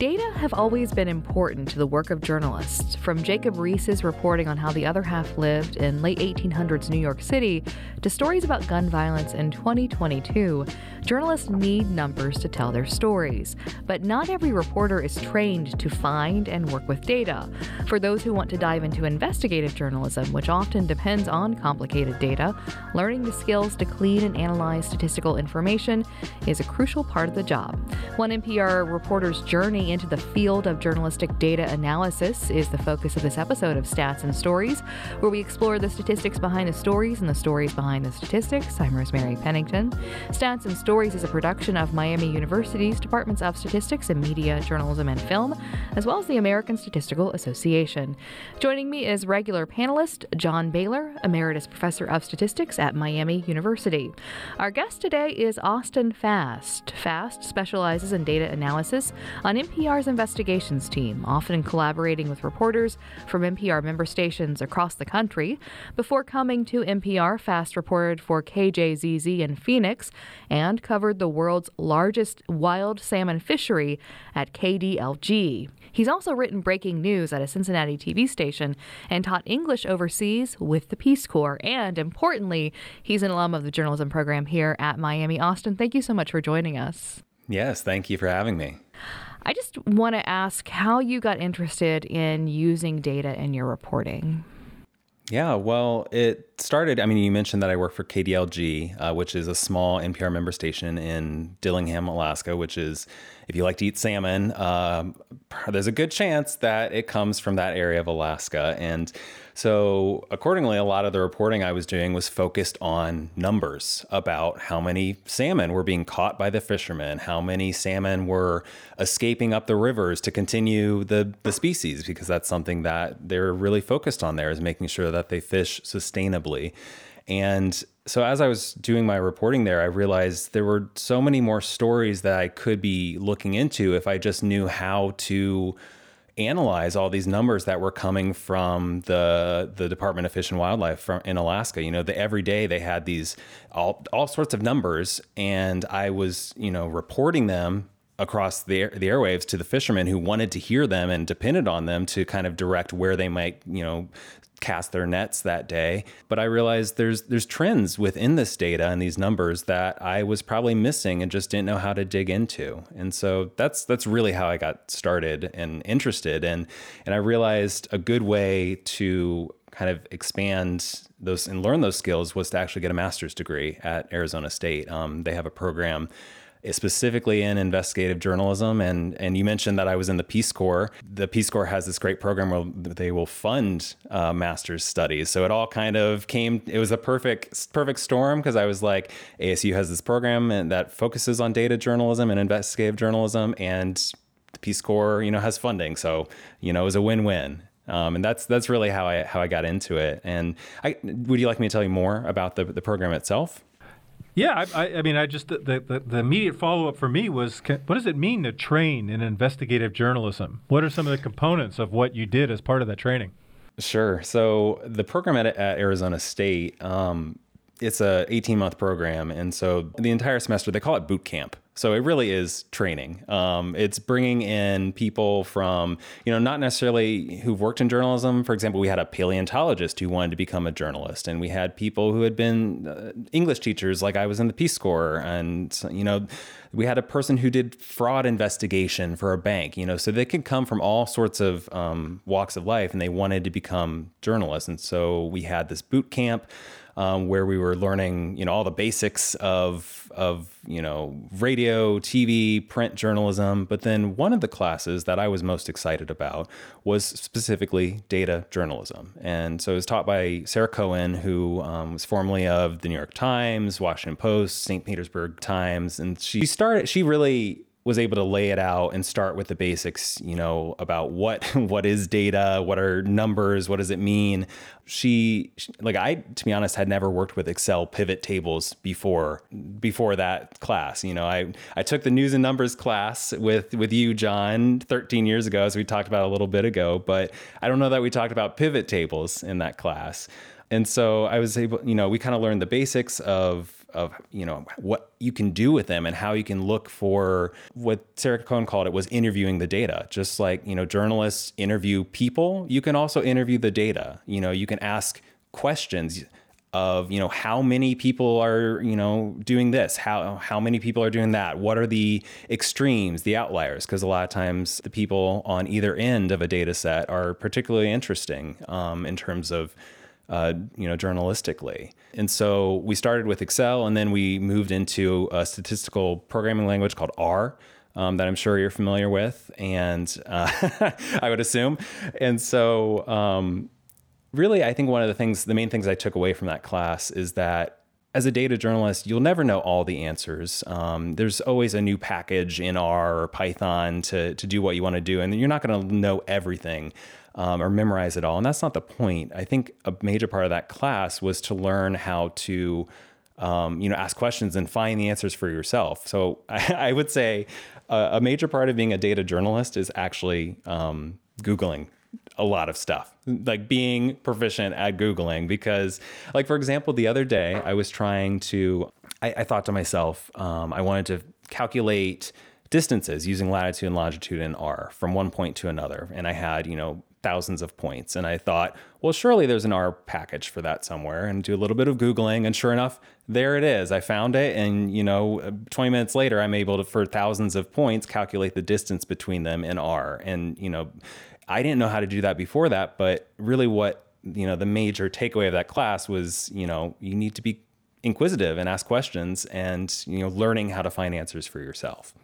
Data have always been important to the work of journalists. From Jacob Riis's reporting on how the other half lived in late 1800s New York City to stories about gun violence in 2022, journalists need numbers to tell their stories. But not every reporter is trained to find and work with data. For those who want to dive into investigative journalism, which often depends on complicated data, learning the skills to clean and analyze statistical information is a crucial part of the job. One NPR reporter's journey into the field of journalistic data analysis is the focus of this episode of Stats and Stories, where we explore the statistics behind the stories and the stories behind the statistics. I'm Rosemary Pennington. Stats and Stories is a production of Miami University's Departments of Statistics and Media, Journalism, and Film, as well as the American Statistical Association. Joining me is regular panelist John Bailer, Emeritus Professor of Statistics at Miami University. Our guest today is Austin Fast. Fast specializes in data analysis on NPR NPR's investigations team, often collaborating with reporters from NPR member stations across the country. Before coming to NPR, Fast reported for KJZZ in Phoenix and covered the world's largest wild salmon fishery at KDLG. He's also written breaking news at a Cincinnati TV station and taught English overseas with the Peace Corps. And importantly, he's an alum of the journalism program here at Miami Austin. Thank you so much for joining us. Yes, thank you for having me. I just want to ask how you got interested in using data in your reporting. Yeah, well, it started. I mean, you mentioned that I work for KDLG, uh, which is a small NPR member station in Dillingham, Alaska, which is, if you like to eat salmon, uh, there's a good chance that it comes from that area of Alaska. And so, accordingly, a lot of the reporting I was doing was focused on numbers about how many salmon were being caught by the fishermen, how many salmon were escaping up the rivers to continue the, the species, because that's something that they're really focused on there is making sure that they fish sustainably. And so as I was doing my reporting there, I realized there were so many more stories that I could be looking into if I just knew how to analyze all these numbers that were coming from the the Department of Fish and Wildlife from in Alaska. You know, the, every day they had these all all sorts of numbers, and I was you know reporting them across the the airwaves to the fishermen who wanted to hear them and depended on them to kind of direct where they might you know cast their nets that day. But I realized there's there's trends within this data and these numbers that I was probably missing and just didn't know how to dig into. And so that's that's really how I got started and interested and and I realized a good way to kind of expand those and learn those skills was to actually get a master's degree at Arizona State. Um, they have a program specifically in investigative journalism. And and you mentioned that I was in the Peace Corps. The Peace Corps has this great program where they will fund uh, master's studies. So it all kind of came. It was a perfect perfect storm because I was like, ASU has this program and that focuses on data journalism and investigative journalism, and the Peace Corps, you know, has funding. So you know, it was a win win. Um, and that's that's really how I how I got into it. And I, would you like me to tell you more about the the program itself? Yeah, I, I mean, I just the, the, the immediate follow up for me was can, what does it mean to train in investigative journalism? What are some of the components of what you did as part of that training? Sure. So the program at, at Arizona State, um, it's a 18 month program, and so the entire semester they call it boot camp. So it really is training. Um, it's bringing in people from, you know, not necessarily who've worked in journalism. For example, we had a paleontologist who wanted to become a journalist, and we had people who had been uh, English teachers, like I was in the Peace Corps, and you know, we had a person who did fraud investigation for a bank. You know, so they could come from all sorts of um, walks of life, and they wanted to become journalists. And so we had this boot camp um, where we were learning, you know, all the basics of of you know radio, TV, print journalism. But then one of the classes that I was most excited about was specifically data journalism, and so it was taught by Sarah Cohen, who um, was formerly of the New York Times, Washington Post, St. Petersburg Times, and she started. She really was able to lay it out and start with the basics, you know, about what what is data, what are numbers, what does it mean. She like I to be honest had never worked with Excel pivot tables before before that class. You know, I I took the news and numbers class with with you John 13 years ago as we talked about a little bit ago, but I don't know that we talked about pivot tables in that class. And so I was able, you know, we kind of learned the basics of of you know what you can do with them and how you can look for what Sarah Cohen called it was interviewing the data. Just like you know journalists interview people, you can also interview the data. You know you can ask questions of you know how many people are you know doing this how how many people are doing that what are the extremes the outliers because a lot of times the people on either end of a data set are particularly interesting um, in terms of uh, you know journalistically and so we started with excel and then we moved into a statistical programming language called r um, that I'm sure you're familiar with, and uh, I would assume. And so, um, really, I think one of the things, the main things I took away from that class is that as a data journalist, you'll never know all the answers. Um, there's always a new package in R or Python to, to do what you want to do, and you're not going to know everything um, or memorize it all. And that's not the point. I think a major part of that class was to learn how to. Um, you know, ask questions and find the answers for yourself. So I, I would say a major part of being a data journalist is actually um, Googling a lot of stuff, like being proficient at Googling. Because, like, for example, the other day I was trying to, I, I thought to myself, um, I wanted to calculate distances using latitude and longitude in R from one point to another. And I had, you know, thousands of points. And I thought, well, surely there's an R package for that somewhere and do a little bit of Googling. And sure enough, there it is. I found it. And, you know, 20 minutes later, I'm able to, for thousands of points, calculate the distance between them in R. And, you know, I didn't know how to do that before that, but really what, you know, the major takeaway of that class was, you know, you need to be inquisitive and ask questions and, you know, learning how to find answers for yourself.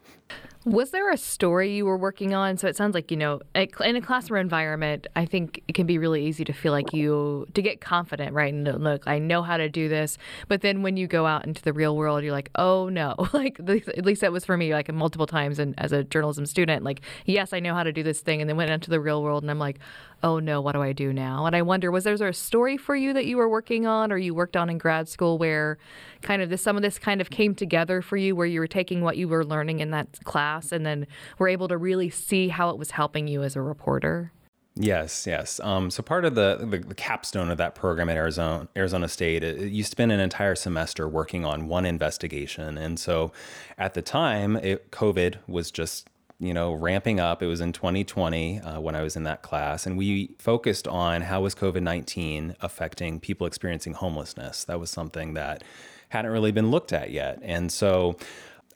Was there a story you were working on? So it sounds like, you know, in a classroom environment, I think it can be really easy to feel like you, to get confident, right? And look, I know how to do this. But then when you go out into the real world, you're like, oh no. Like, at least that was for me, like multiple times and as a journalism student, like, yes, I know how to do this thing. And then went into the real world and I'm like, oh no, what do I do now? And I wonder, was there a story for you that you were working on or you worked on in grad school where kind of this, some of this kind of came together for you where you were taking what you were learning in that class and then we were able to really see how it was helping you as a reporter? Yes, yes. Um, so part of the, the, the capstone of that program at Arizona Arizona State, it, you spend an entire semester working on one investigation, and so at the time, it, COVID was just you know, ramping up. It was in 2020 uh, when I was in that class, and we focused on how was COVID 19 affecting people experiencing homelessness. That was something that hadn't really been looked at yet, and so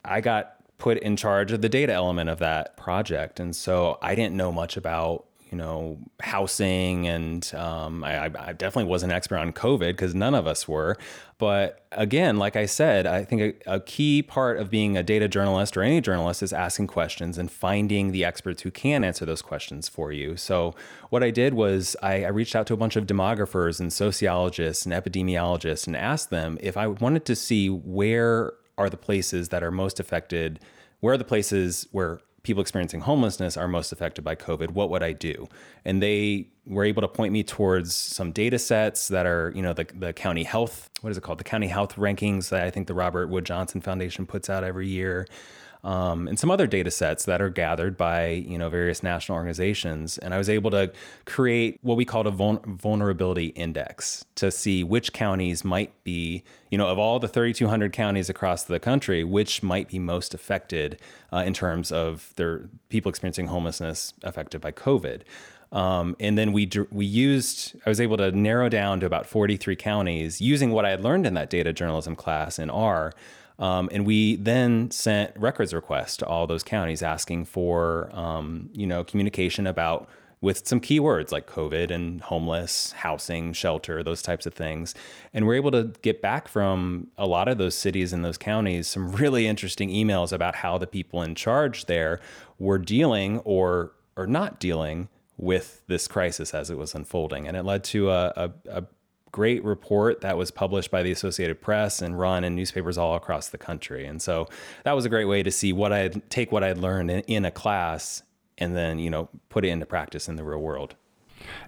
I got put in charge of the data element of that project, and so I didn't know much about you know, housing, and um, I, I, definitely wasn't an expert on COVID because none of us were. But again, like I said, I think a, a, key part of being a data journalist or any journalist is asking questions and finding the experts who can answer those questions for you. So what I did was I, I reached out to a bunch of demographers and sociologists and epidemiologists and asked them if I wanted to see where are the places that are most affected, where are the places where people experiencing homelessness are most affected by COVID. What would I do? And they were able to point me towards some data sets that are, you know, the, the county health, what is it called? The county health rankings that I think the Robert Wood Johnson Foundation puts out every year um, and some other data sets that are gathered by you know various national organizations. And I was able to create what we called a vul- vulnerability index to see which counties might be, you know, of all the 3,200 counties across the country, which might be most affected uh, in terms of their people experiencing homelessness affected by COVID. Um, and then we we used I was able to narrow down to about 43 counties using what I had learned in that data journalism class in R um, and we then sent records requests to all those counties asking for, um, you know, communication about with some keywords like COVID and homeless, housing, shelter, those types of things. And we're able to get back from a lot of those cities and those counties some really interesting emails about how the people in charge there were dealing or or not dealing with this crisis as it was unfolding. And it led to a, a, a great report that was published by the Associated Press and run in newspapers all across the country. And so that was a great way to see what I'd take what I'd learned in, in a class and then, you know, put it into practice in the real world.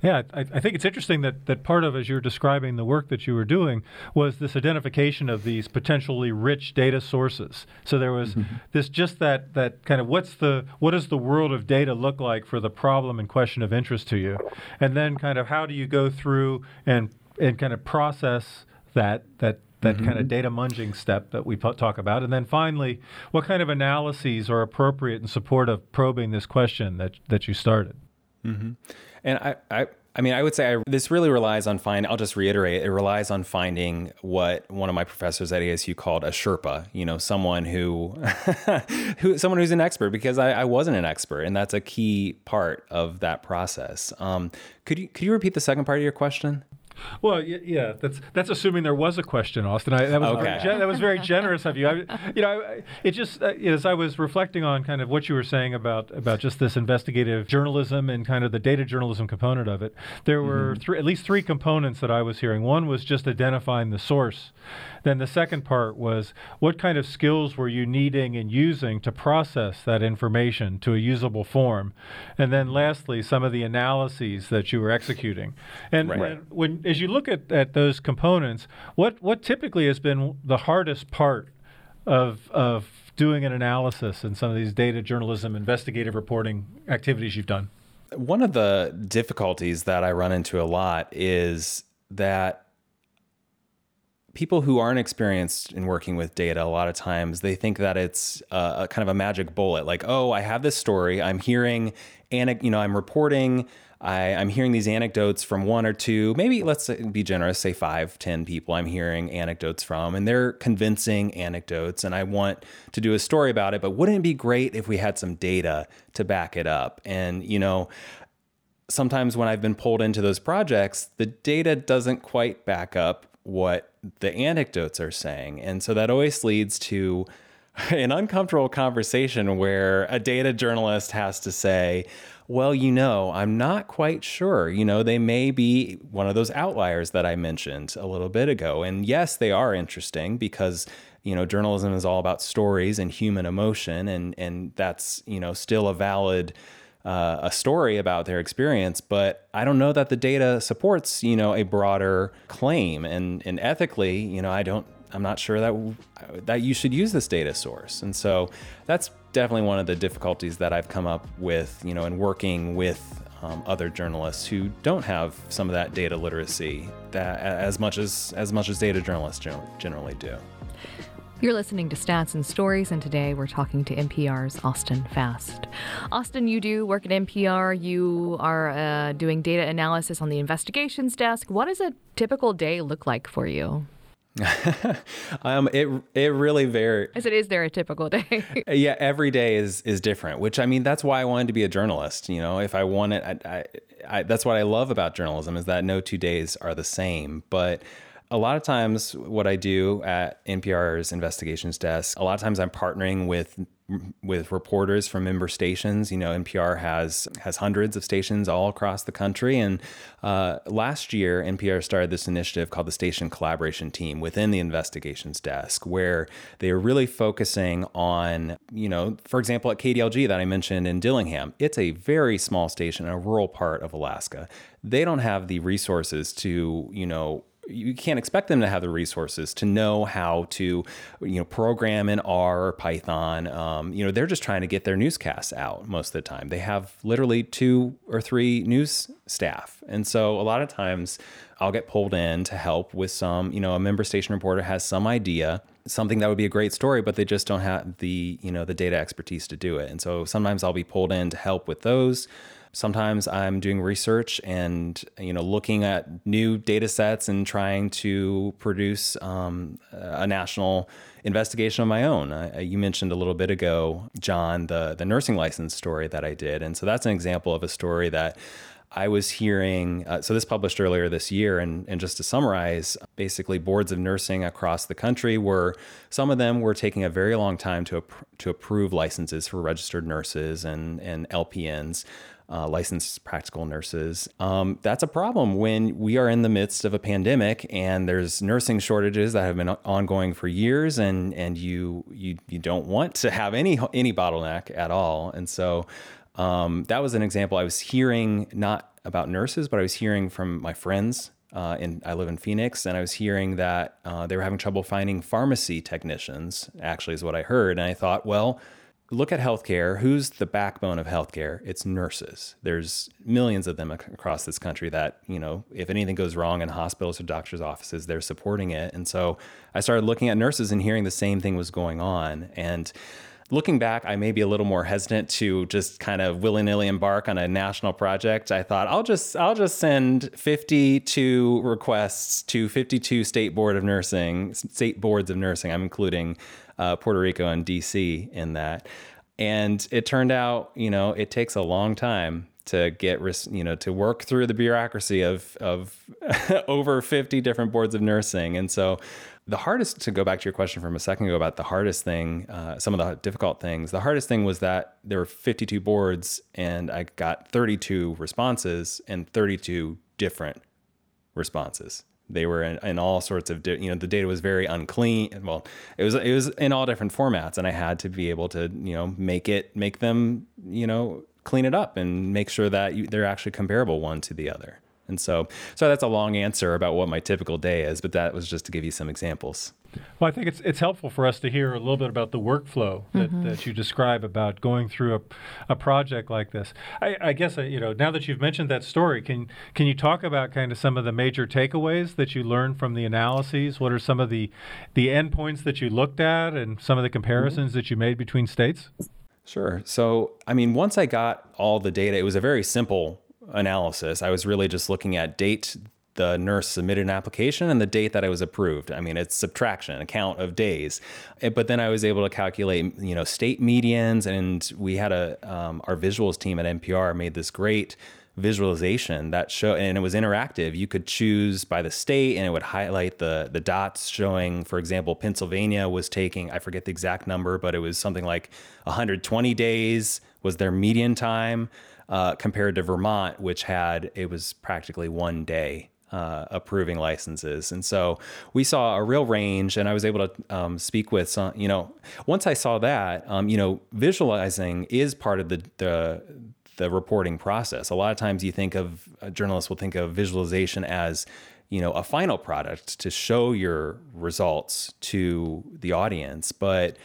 Yeah, I, I, think it's interesting that, that part of, as you're describing the work that you were doing, was this identification of these potentially rich data sources. So there was mm-hmm. this just that that kind of what's the what does the world of data look like for the problem and question of interest to you, and then kind of how do you go through and and kind of process that that that mm-hmm. kind of data munging step that we talk about, and then finally, what kind of analyses are appropriate in support of probing this question that that you started. Mm-hmm. And I, I I mean, I would say I, this really relies on finding, I'll just reiterate, it relies on finding what one of my professors at ASU called a Sherpa, you know, someone who, who someone who's an expert because I, I, wasn't an expert. And that's a key part of that process. Um, could you, could you repeat the second part of your question? Well, yeah, that's that's assuming there was a question, Austin. I, that was okay. very, that was very generous of you. I, you know, I, it just uh, as I was reflecting on kind of what you were saying about about just this investigative journalism and kind of the data journalism component of it. There were mm-hmm. three, at least three components that I was hearing. One was just identifying the source then the second part was what kind of skills were you needing and using to process that information to a usable form? And then lastly, some of the analyses that you were executing. And, right. and when as you look at, at those components, what, what typically has been the hardest part of, of doing an analysis in some of these data journalism, investigative reporting activities you've done? One of the difficulties that I run into a lot is that people who aren't experienced in working with data a lot of times they think that it's a, a kind of a magic bullet like oh i have this story i'm hearing and you know i'm reporting I, am hearing these anecdotes from one or two, maybe let's be generous, say five, ten people I'm hearing anecdotes from, and they're convincing anecdotes, and I want to do a story about it. But wouldn't it be great if we had some data to back it up? And, you know, sometimes when I've been pulled into those projects, the data doesn't quite back up what the anecdotes are saying. And so that always leads to an uncomfortable conversation where a data journalist has to say, well, you know, I'm not quite sure. You know, they may be one of those outliers that I mentioned a little bit ago. And yes, they are interesting because you know journalism is all about stories and human emotion and and that's you know still a valid uh, a story about their experience, but I don't know that the data supports, you know, a broader claim. And and ethically, you know, I don't. I'm not sure that that you should use this data source. And so that's definitely one of the difficulties that I've come up with, you know, in working with um, other journalists who don't have some of that data literacy that as much as as much as data journalists generally do. You're listening to Stats and Stories, and today we're talking to NPR's Austin Fast. Austin, you do work at NPR. You are uh, doing data analysis on the investigations desk. What does a typical day look like for you? um, it it really varies. As it is there a typical day? yeah, every day is is different. Which I mean, that's why I wanted to be a journalist. You know, if I wanted, I, I, I, that's what I love about journalism is that no two days are the same. But a lot of times what I do at NPR's investigations desk, a lot of times I'm partnering with with reporters from member stations. You know, NPR has has hundreds of stations all across the country, and uh, last year NPR started this initiative called the Station Collaboration Team within the investigations desk, where they are really focusing on, you know, for example, at KDLG that I mentioned in Dillingham, it's a very small station in a rural part of Alaska. They don't have the resources to, you know, you can't expect them to have the resources to know how to you know program in R or Python. Um, you know they're just trying to get their newscasts out most of the time. They have literally two or three news staff, and so a lot of times I'll get pulled in to help with some. You know, a member station reporter has some idea something that would be a great story but they just don't have the you know the data expertise to do it and so sometimes i'll be pulled in to help with those Sometimes I'm doing research and you know looking at new data sets and trying to produce um, a national investigation of my own. You mentioned a little bit ago, John, the the nursing license story that I did, and so that's an example of a story that. I was hearing, uh, so this published earlier this year, and, and just to summarize, basically boards of nursing across the country were, some of them were taking a very long time to, to approve licenses for registered nurses and, and LPNs uh, licensed practical nurses. Um, that's a problem when we are in the midst of a pandemic and there's nursing shortages that have been ongoing for years, and and you you you don't want to have any any bottleneck at all. And so um, that was an example. I was hearing not about nurses, but I was hearing from my friends. Uh, in, I live in Phoenix, and I was hearing that uh, they were having trouble finding pharmacy technicians. Actually, is what I heard, and I thought, well, look at healthcare. Who's the backbone of healthcare? It's nurses. There's millions of them across this country that, you know, if anything goes wrong in hospitals or doctors' offices, they're supporting it. And so I started looking at nurses and hearing the same thing was going on. And looking back, I may be a little more hesitant to just kind of willy nilly embark on a national project. I thought I'll just I'll just send 52 requests to 52 state board of nursing state boards of nursing. I'm including uh, Puerto Rico and DC in that. And it turned out, you know, it takes a long time to get, you know, to work through the bureaucracy of, of over 50 different boards of nursing. And so the hardest, to go back to your question from a second ago about the hardest thing, uh, some of the difficult things, the hardest thing was that there were 52 boards and I got 32 responses and 32 different responses. They were in, in all sorts of, di- you know, the data was very unclean. Well, it was it was in all different formats, and I had to be able to, you know, make it, make them, you know, clean it up and make sure that you, they're actually comparable one to the other. And so, so that's a long answer about what my typical day is, but that was just to give you some examples. Well, I think it's it's helpful for us to hear a little bit about the workflow that, mm-hmm. that you describe about going through a, a project like this. I, I guess uh, you know now that you've mentioned that story, can can you talk about kind of some of the major takeaways that you learned from the analyses? What are some of the the endpoints that you looked at, and some of the comparisons mm-hmm. that you made between states? Sure. So, I mean, once I got all the data, it was a very simple analysis. I was really just looking at date the nurse submitted an application and the date that I was approved. I mean, it's subtraction, a count of days. Eh, but then I was able to calculate, you know, state medians, and we had a um, our visuals team at NPR made this great visualization that show and it was interactive you could choose by the state and it would highlight the the dots showing for example Pennsylvania was taking I forget the exact number but it was something like 120 days was their median time uh, compared to Vermont which had it was practically one day uh, approving licenses. And so we saw a real range, and I was able to um, speak with some, you know, once I saw that, um, you know, visualizing is part of the, the, the reporting process. A lot of times you think of, journalists will think of visualization as, you know, a final product to show your results to the audience. But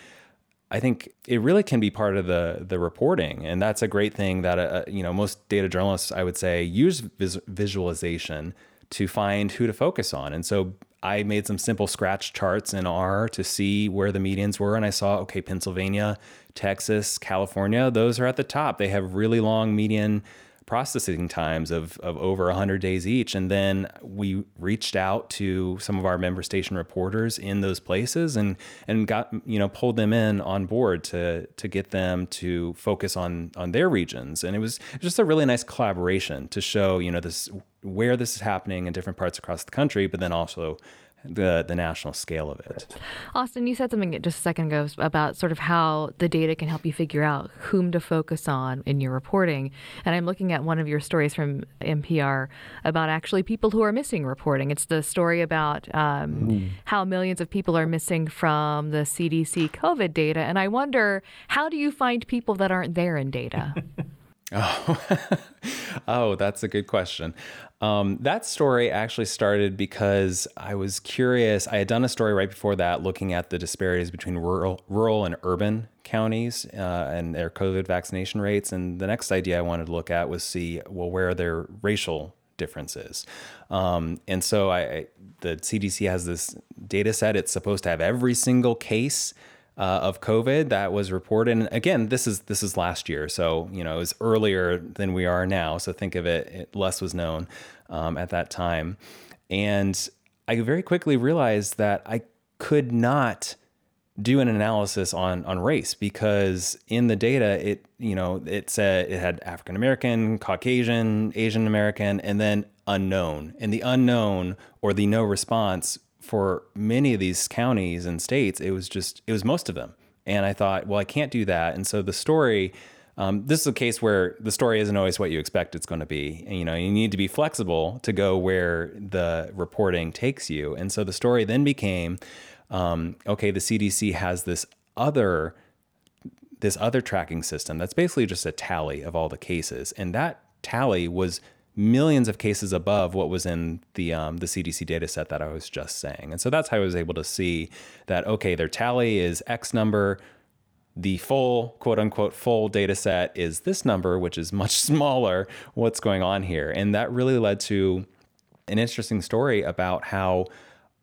I think it really can be part of the the reporting, and that's a great thing that uh, you know most data journalists I would say use vis- visualization to find who to focus on. And so I made some simple scratch charts in R to see where the medians were. And I saw, okay, Pennsylvania, Texas, California, those are at the top. They have really long median processing times of, of over 100 days each. And then we reached out to some of our member station reporters in those places and, and got, you know, pulled them in on board to, to get them to focus on, on their regions. And it was just a really nice collaboration to show, you know, this, where this is happening in different parts across the country, but then also the the national scale of it. Austin, you said something just a second ago about sort of how the data can help you figure out whom to focus on in your reporting. And I'm looking at one of your stories from NPR about actually people who are missing reporting. It's the story about um, mm. how millions of people are missing from the CDC COVID data. And I wonder, how do you find people that aren't there in data? Oh, oh, that's a good question. Um, that story actually started because I was curious. I had done a story right before that looking at the disparities between rural, rural and urban counties uh, and their COVID vaccination rates. And the next idea I wanted to look at was see, well, where are their racial differences? Um, and so I, the CDC has this data set. It's supposed to have every single case uh, of COVID that was reported. And again, this is this is last year, so you know it was earlier than we are now. So think of it, it less was known um, at that time, and I very quickly realized that I could not do an analysis on on race because in the data it you know it said it had African American, Caucasian, Asian American, and then unknown. And the unknown or the no response for many of these counties and states, it was just, it was most of them. And I thought, well, I can't do that. And so the story, um, this is a case where the story isn't always what you expect it's going to be. And, you know, you need to be flexible to go where the reporting takes you. And so the story then became, um, okay, the CDC has this other this other tracking system that's basically just a tally of all the cases, and that tally was millions of cases above what was in the um, the CDC data set that I was just saying. And so that's how I was able to see that okay, their tally is X number. the full quote unquote full data set is this number, which is much smaller. What's going on here? And that really led to an interesting story about how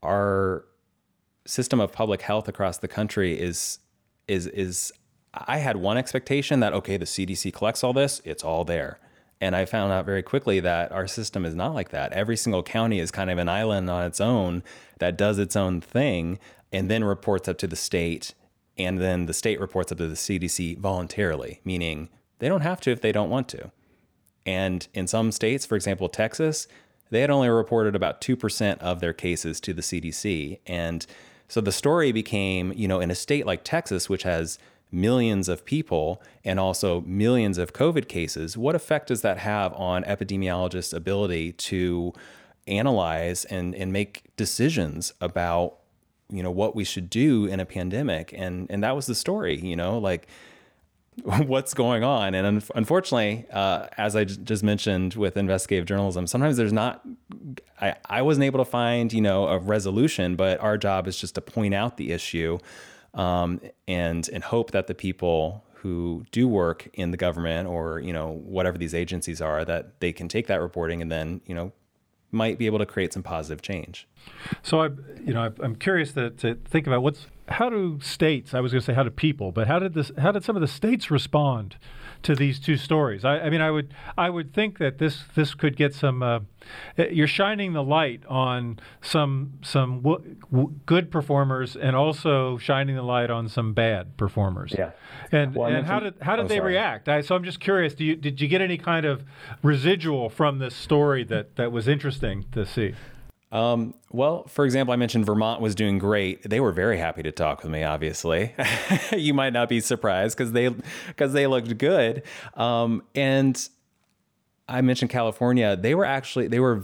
our system of public health across the country is is is I had one expectation that okay, the CDC collects all this, it's all there. And I found out very quickly that our system is not like that. Every single county is kind of an island on its own that does its own thing and then reports up to the state. And then the state reports up to the CDC voluntarily, meaning they don't have to if they don't want to. And in some states, for example, Texas, they had only reported about 2% of their cases to the CDC. And so the story became, you know, in a state like Texas, which has millions of people and also millions of COVID cases, what effect does that have on epidemiologists' ability to analyze and, and make decisions about, you know, what we should do in a pandemic? And and that was the story, you know, like what's going on. And un- unfortunately, uh, as I j- just mentioned with investigative journalism, sometimes there's not, I, I wasn't able to find, you know, a resolution, but our job is just to point out the issue um, and, and hope that the people who do work in the government or, you know, whatever these agencies are, that they can take that reporting and then, you know, might be able to create some positive change. So I, you know, I'm curious to, to think about what's how do states? I was going to say how do people, but how did this? How did some of the states respond to these two stories? I, I mean, I would I would think that this this could get some. Uh, eh, you're shining the light on some some w- w- good performers and also shining the light on some bad performers. Yeah. And well, and how did how did oh, they sorry. react? I, so I'm just curious. Do you did you get any kind of residual from this story that that was interesting to see? Um, well, for example, I mentioned Vermont was doing great. They were very happy to talk with me. Obviously, you might not be surprised because they because they looked good. Um, and I mentioned California. They were actually they were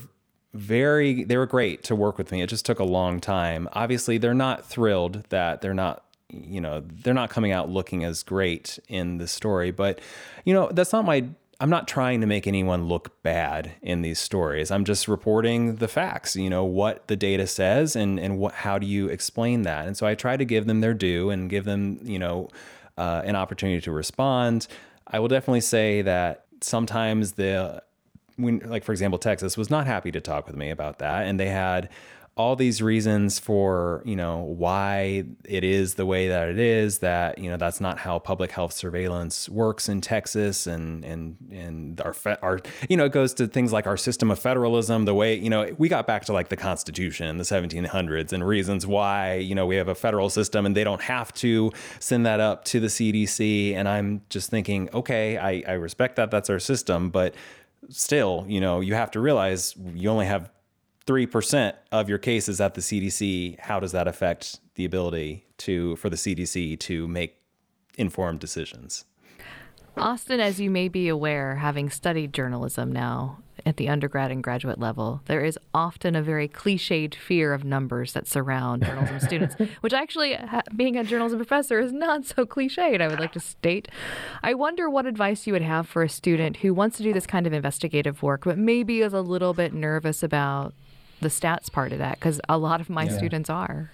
very they were great to work with me. It just took a long time. Obviously, they're not thrilled that they're not you know they're not coming out looking as great in the story but you know that's not my I'm not trying to make anyone look bad in these stories. I'm just reporting the facts, you know, what the data says and, and what, how do you explain that? And so I try to give them their due and give them, you know, uh, an opportunity to respond. I will definitely say that sometimes the, when, like for example, Texas was not happy to talk with me about that. And they had, all these reasons for you know why it is the way that it is that you know that's not how public health surveillance works in Texas and and and our our you know it goes to things like our system of federalism the way you know we got back to like the constitution in the 1700s and reasons why you know we have a federal system and they don't have to send that up to the CDC and I'm just thinking okay I I respect that that's our system but still you know you have to realize you only have 3% of your cases at the CDC, how does that affect the ability to for the CDC to make informed decisions? Austin, as you may be aware, having studied journalism now at the undergrad and graduate level, there is often a very cliched fear of numbers that surround journalism students, which actually, being a journalism professor, is not so cliched, I would like to state. I wonder what advice you would have for a student who wants to do this kind of investigative work, but maybe is a little bit nervous about the stats part of that because a lot of my yeah. students are.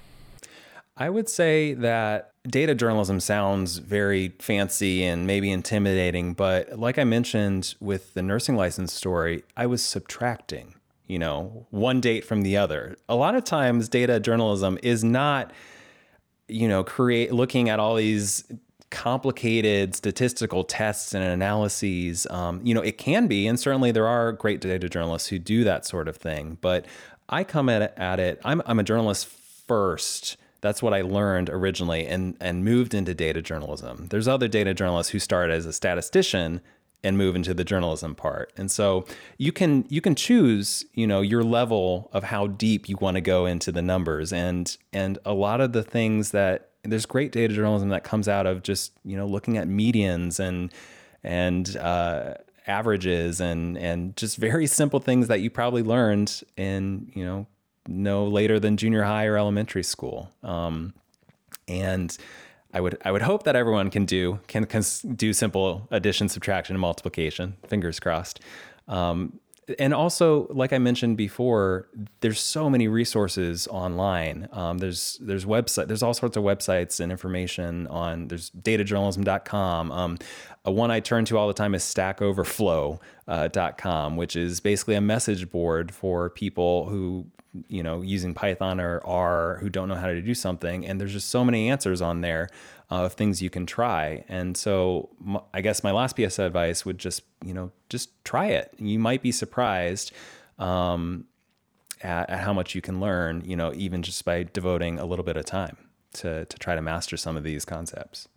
I would say that data journalism sounds very fancy and maybe intimidating, but like I mentioned with the nursing license story, I was subtracting, you know, one date from the other. A lot of times data journalism is not you know, create looking at all these complicated statistical tests and analyses. Um, you know, it can be, and certainly there are great data journalists who do that sort of thing. But I come at it, at it I'm, I'm a journalist first. That's what I learned originally and, and moved into data journalism. There's other data journalists who start as a statistician and move into the journalism part. And so you can you can choose, you know, your level of how deep you want to go into the numbers and and a lot of the things that there's great data journalism that comes out of just, you know, looking at medians and and uh, averages and and just very simple things that you probably learned in you know no later than junior high or elementary school. Um, and I would I would hope that everyone can do can, can do simple addition, subtraction, and multiplication. Fingers crossed. Um, and also, like I mentioned before, there's so many resources online. Um, there's there's website, there's all sorts of websites and information on. There's datajournalism.com. Um, one I turn to all the time is StackOverflow.com, uh, which is basically a message board for people who you know using Python or R who don't know how to do something. And there's just so many answers on there uh, of things you can try. And so I guess my last piece of advice would just, you know, just try it. You might be surprised um, at, at, how much you can learn, you know, even just by devoting a little bit of time to, to try to master some of these concepts.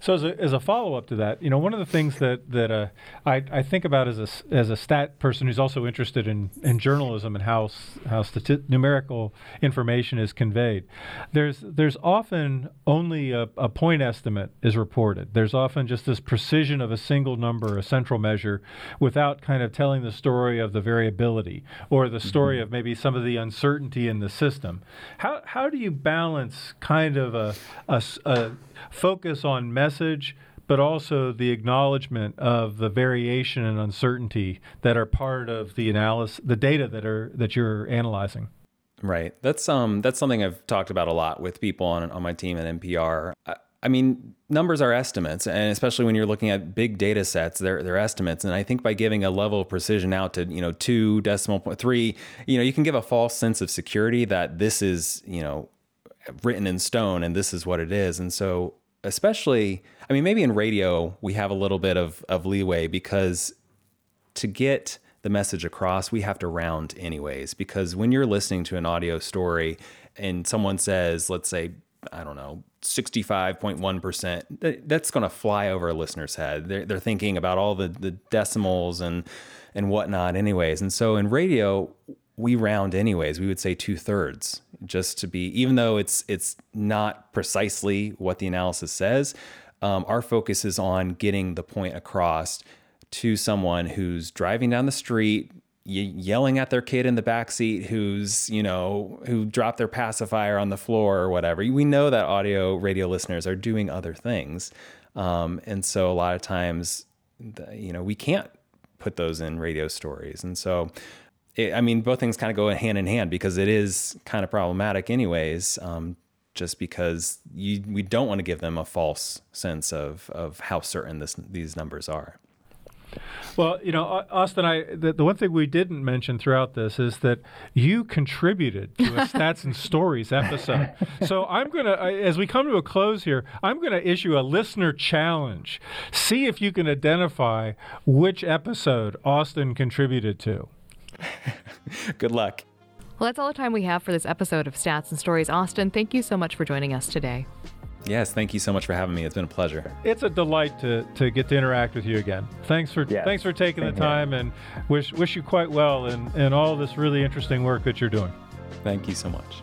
So as a, as a follow up to that, you know, one of the things that that uh, I, I think about as a as a stat person who's also interested in, in journalism and how how stati- numerical information is conveyed, there's there's often only a, a point estimate is reported. There's often just this precision of a single number, a central measure, without kind of telling the story of the variability or the story mm-hmm. of maybe some of the uncertainty in the system. How how do you balance kind of a, a, a focus on message, but also the acknowledgement of the variation and uncertainty that are part of the analysis, the data that are that you're analyzing. Right. That's um that's something I've talked about a lot with people on on my team at NPR. I, I mean, numbers are estimates, and especially when you're looking at big data sets, they're, they're estimates. And I think by giving a level of precision out to, you know, two decimal point three, you know, you can give a false sense of security that this is, you know, written in stone and this is what it is. And so especially, I mean, maybe in radio, we have a little bit of, of leeway because to get the message across, we have to round anyways. Because when you're listening to an audio story and someone says, let's say, I don't know, 65.1%, that's going to fly over a listener's head. They're, they're thinking about all the, the decimals and, and whatnot, anyways. And so in radio, we round anyways. We would say two thirds, just to be, even though it's it's not precisely what the analysis says. Um, our focus is on getting the point across to someone who's driving down the street, yelling at their kid in the back seat, who's you know who dropped their pacifier on the floor or whatever. We know that audio radio listeners are doing other things, um, and so a lot of times, you know, we can't put those in radio stories, and so it, I mean, both things kind of go hand in hand because it is kind of problematic, anyways. Um, just because you, we don't want to give them a false sense of of how certain this, these numbers are. Well, you know, Austin, I the, the, one thing we didn't mention throughout this is that you contributed to a stats and stories episode. So I'm gonna, as we come to a close here, I'm gonna issue a listener challenge. See if you can identify which episode Austin contributed to. Good luck. Well, that's all the time we have for this episode of Stats and Stories. Austin, thank you so much for joining us today. Yes, thank you so much for having me. It's been a pleasure. It's a delight to, to get to interact with you again. Thanks for yes. thanks for taking the time and wish wish you quite well and, in all this really interesting work that you're doing. Thank you so much.